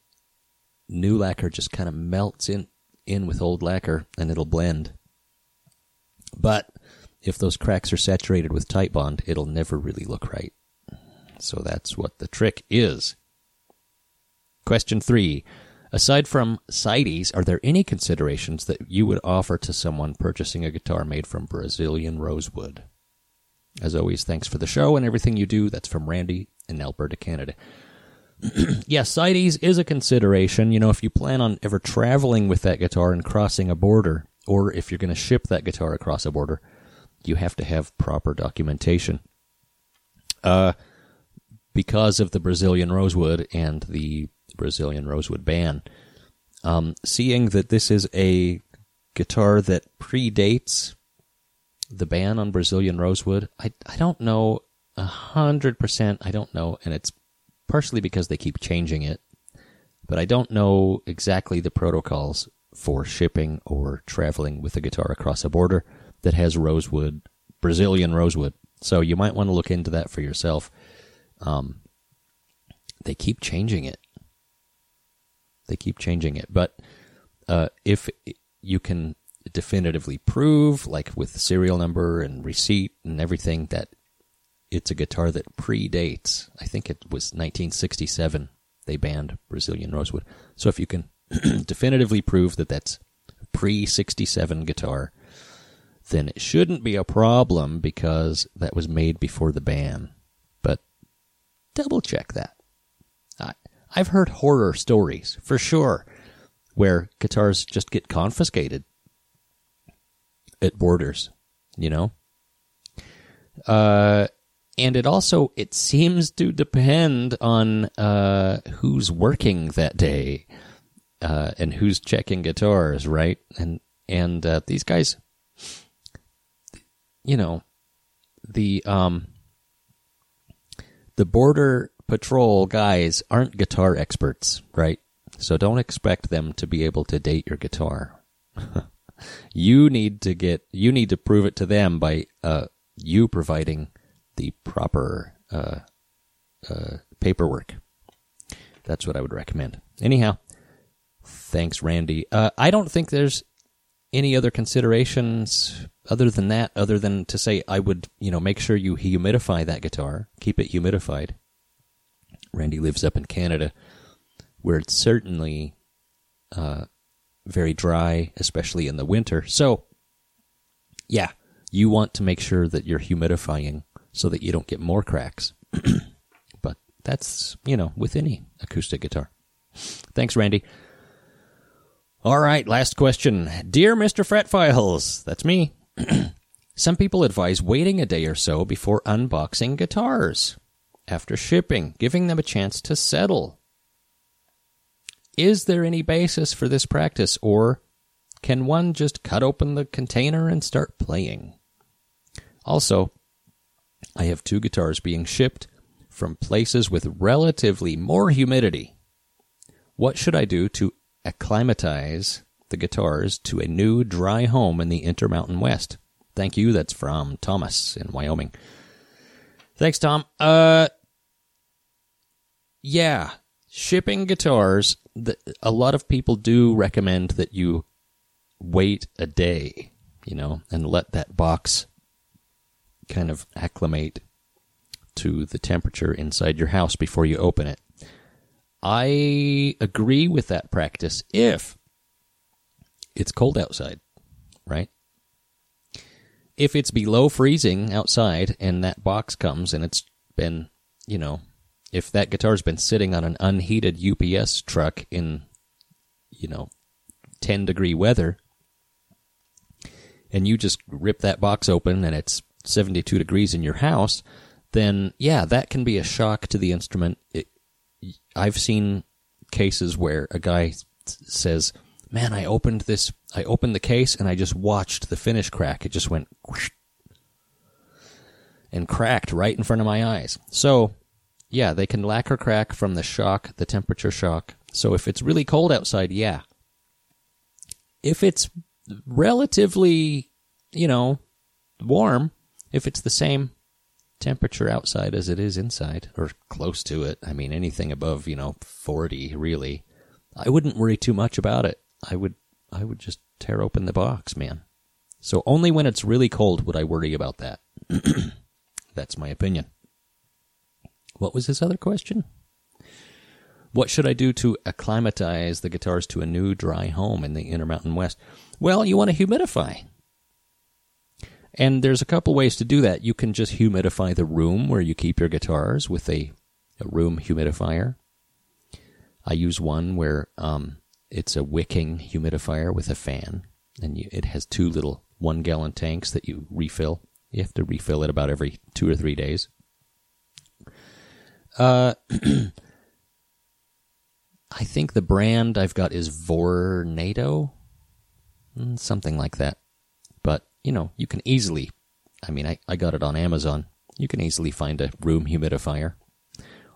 new lacquer just kind of melts in in with old lacquer and it'll blend. But if those cracks are saturated with Titebond, it'll never really look right. So that's what the trick is. Question three. Aside from CITES, are there any considerations that you would offer to someone purchasing a guitar made from Brazilian rosewood? As always, thanks for the show and everything you do. That's from Randy in Alberta, Canada. yes, CITES is a consideration. You know, if you plan on ever traveling with that guitar and crossing a border, or if you're going to ship that guitar across a border, you have to have proper documentation. Uh, because of the Brazilian rosewood and the Brazilian rosewood ban. Um, seeing that this is a guitar that predates the ban on Brazilian rosewood, I, I don't know a hundred percent. I don't know, and it's partially because they keep changing it, but I don't know exactly the protocols for shipping or traveling with a guitar across a border that has rosewood, Brazilian rosewood. So you might want to look into that for yourself. Um, they keep changing it. They keep changing it. But uh, if you can definitively prove, like with serial number and receipt and everything, that it's a guitar that predates, I think it was 1967, they banned Brazilian Rosewood. So if you can definitively prove that that's pre 67 guitar, then it shouldn't be a problem because that was made before the ban double check that. I've heard horror stories, for sure, where guitars just get confiscated at borders, you know? Uh, and it also, it seems to depend on, uh, who's working that day, uh, and who's checking guitars, right? And, and, uh, these guys, you know, the, um, the border patrol guys aren't guitar experts, right? So don't expect them to be able to date your guitar. you need to get you need to prove it to them by uh, you providing the proper uh, uh, paperwork. That's what I would recommend. Anyhow, thanks, Randy. Uh, I don't think there's any other considerations other than that, other than to say I would, you know, make sure you humidify that guitar, keep it humidified. Randy lives up in Canada, where it's certainly uh, very dry, especially in the winter. So, yeah, you want to make sure that you're humidifying so that you don't get more cracks. but that's, you know, with any acoustic guitar. Thanks, Randy. All right, last question. Dear Mr. Fret Files, that's me. Some people advise waiting a day or so before unboxing guitars after shipping, giving them a chance to settle. Is there any basis for this practice, or can one just cut open the container and start playing? Also, I have two guitars being shipped from places with relatively more humidity. What should I do to acclimatize the guitars to a new dry home in the Intermountain West? Thank you. That's from Thomas in Wyoming. Thanks, Tom. Uh, yeah, shipping guitars. The, a lot of people do recommend that you wait a day, you know, and let that box kind of acclimate to the temperature inside your house before you open it. I agree with that practice if it's cold outside, right? If it's below freezing outside and that box comes and it's been, you know, if that guitar's been sitting on an unheated UPS truck in, you know, 10 degree weather, and you just rip that box open and it's 72 degrees in your house, then yeah, that can be a shock to the instrument. It, I've seen cases where a guy says, "Man, I opened this. I opened the case and I just watched the finish crack. It just went whoosh, and cracked right in front of my eyes." So, yeah, they can lacquer crack from the shock, the temperature shock. So if it's really cold outside, yeah. If it's relatively, you know, warm, if it's the same temperature outside as it is inside, or close to it, I mean, anything above, you know, 40, really, I wouldn't worry too much about it. I would, I would just tear open the box, man. So only when it's really cold would I worry about that. That's my opinion. What was his other question? What should I do to acclimatize the guitars to a new dry home in the Intermountain West? Well, you want to humidify. And there's a couple ways to do that. You can just humidify the room where you keep your guitars with a, a room humidifier. I use one where um, it's a wicking humidifier with a fan, and you, it has two little one gallon tanks that you refill. You have to refill it about every two or three days. Uh, I think the brand I've got is Vornado, mm, something like that. But you know, you can easily. I mean, I, I got it on Amazon. You can easily find a room humidifier.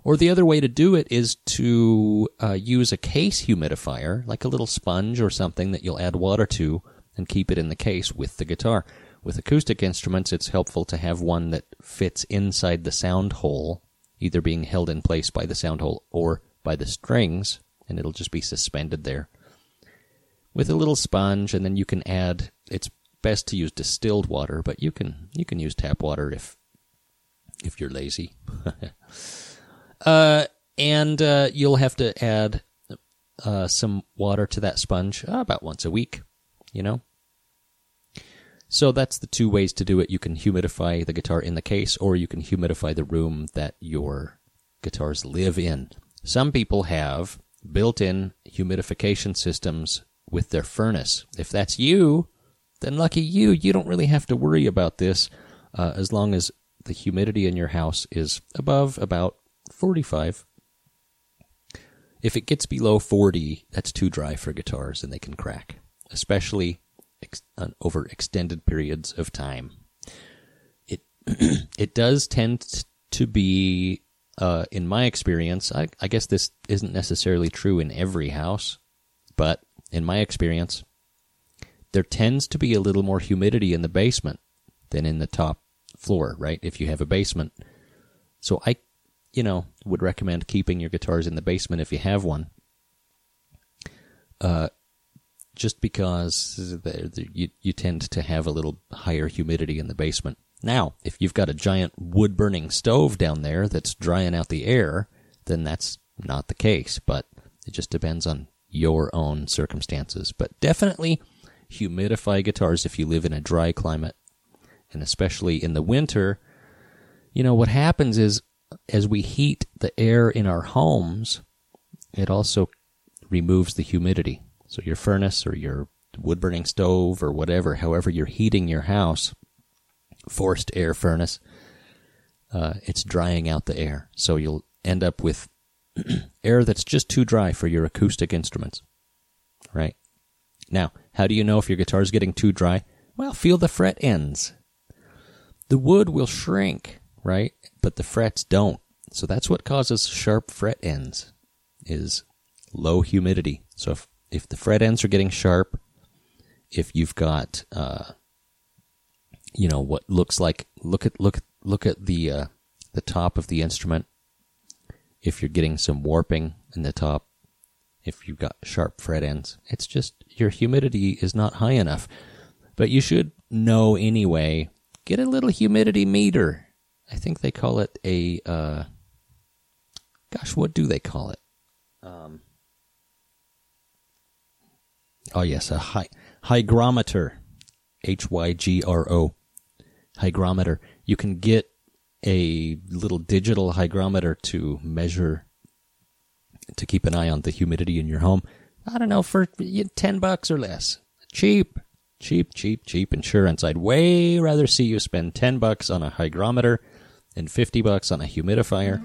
Or the other way to do it is to uh, use a case humidifier, like a little sponge or something that you'll add water to and keep it in the case with the guitar. With acoustic instruments, it's helpful to have one that fits inside the sound hole, either being held in place by the sound hole or by the strings, and it'll just be suspended there. With a little sponge, and then you can add. It's best to use distilled water, but you can you can use tap water if if you're lazy. uh, and uh, you'll have to add uh, some water to that sponge uh, about once a week. You know. So that's the two ways to do it. You can humidify the guitar in the case, or you can humidify the room that your guitars live in. Some people have built-in humidification systems with their furnace. If that's you, then lucky you. You don't really have to worry about this uh, as long as the humidity in your house is above about 45. If it gets below 40, that's too dry for guitars and they can crack, especially ex- uh, over extended periods of time. It it does tend to be, uh, in my experience, I, I guess this isn't necessarily true in every house, but in my experience, there tends to be a little more humidity in the basement than in the top floor, right? If you have a basement. So I, you know, would recommend keeping your guitars in the basement if you have one. Uh, just because you, you tend to have a little higher humidity in the basement. Now, if you've got a giant wood burning stove down there that's drying out the air, then that's not the case, but it just depends on your own circumstances. But definitely humidify guitars if you live in a dry climate. And especially in the winter, you know, what happens is as we heat the air in our homes, it also removes the humidity. So your furnace or your wood burning stove or whatever, however you're heating your house, forced air furnace, uh, it's drying out the air. So you'll end up with air that's just too dry for your acoustic instruments. Right? Now, how do you know if your guitar's getting too dry? Well, feel the fret ends. The wood will shrink, right? But the frets don't. So that's what causes sharp fret ends is low humidity. So if, if the fret ends are getting sharp, if you've got uh, you know what looks like look at look look at the uh, the top of the instrument if you're getting some warping in the top if you've got sharp fret ends. It's just your humidity is not high enough. But you should know anyway get a little humidity meter. I think they call it a uh, gosh what do they call it? Um, oh yes a high hygrometer. H Y G R O. Hygrometer. You can get a little digital hygrometer to measure to keep an eye on the humidity in your home. I don't know for 10 bucks or less. Cheap, cheap, cheap, cheap insurance. I'd way rather see you spend 10 bucks on a hygrometer and 50 bucks on a humidifier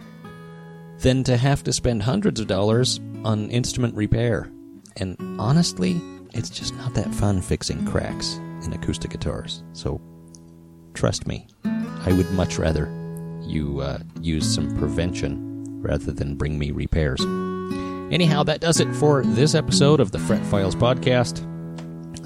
than to have to spend hundreds of dollars on instrument repair. And honestly, it's just not that fun fixing cracks in acoustic guitars. So trust me, I would much rather you uh, use some prevention rather than bring me repairs. Anyhow, that does it for this episode of the Fret Files podcast.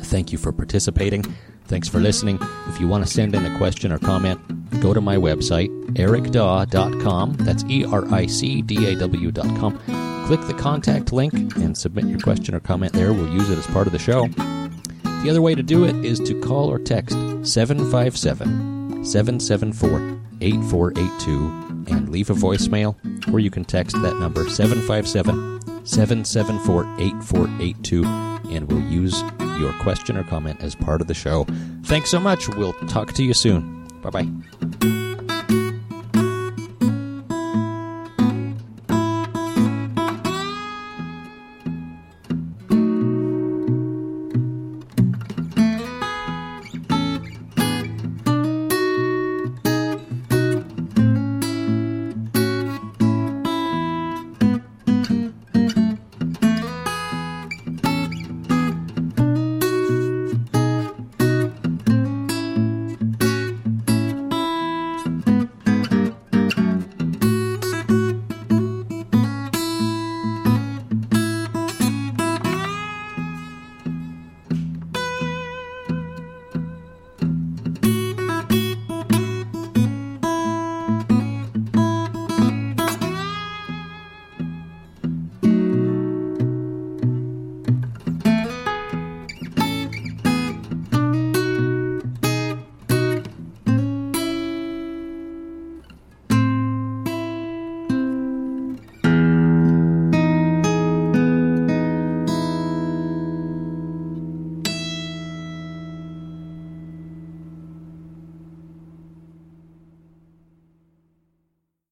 Thank you for participating. Thanks for listening. If you want to send in a question or comment, go to my website, ericdaw.com. That's E R I C D A W.com. Click the contact link and submit your question or comment there. We'll use it as part of the show. The other way to do it is to call or text 757 774 8482 and leave a voicemail, or you can text that number 757 774 8482 and we'll use your question or comment as part of the show. Thanks so much. We'll talk to you soon. Bye bye.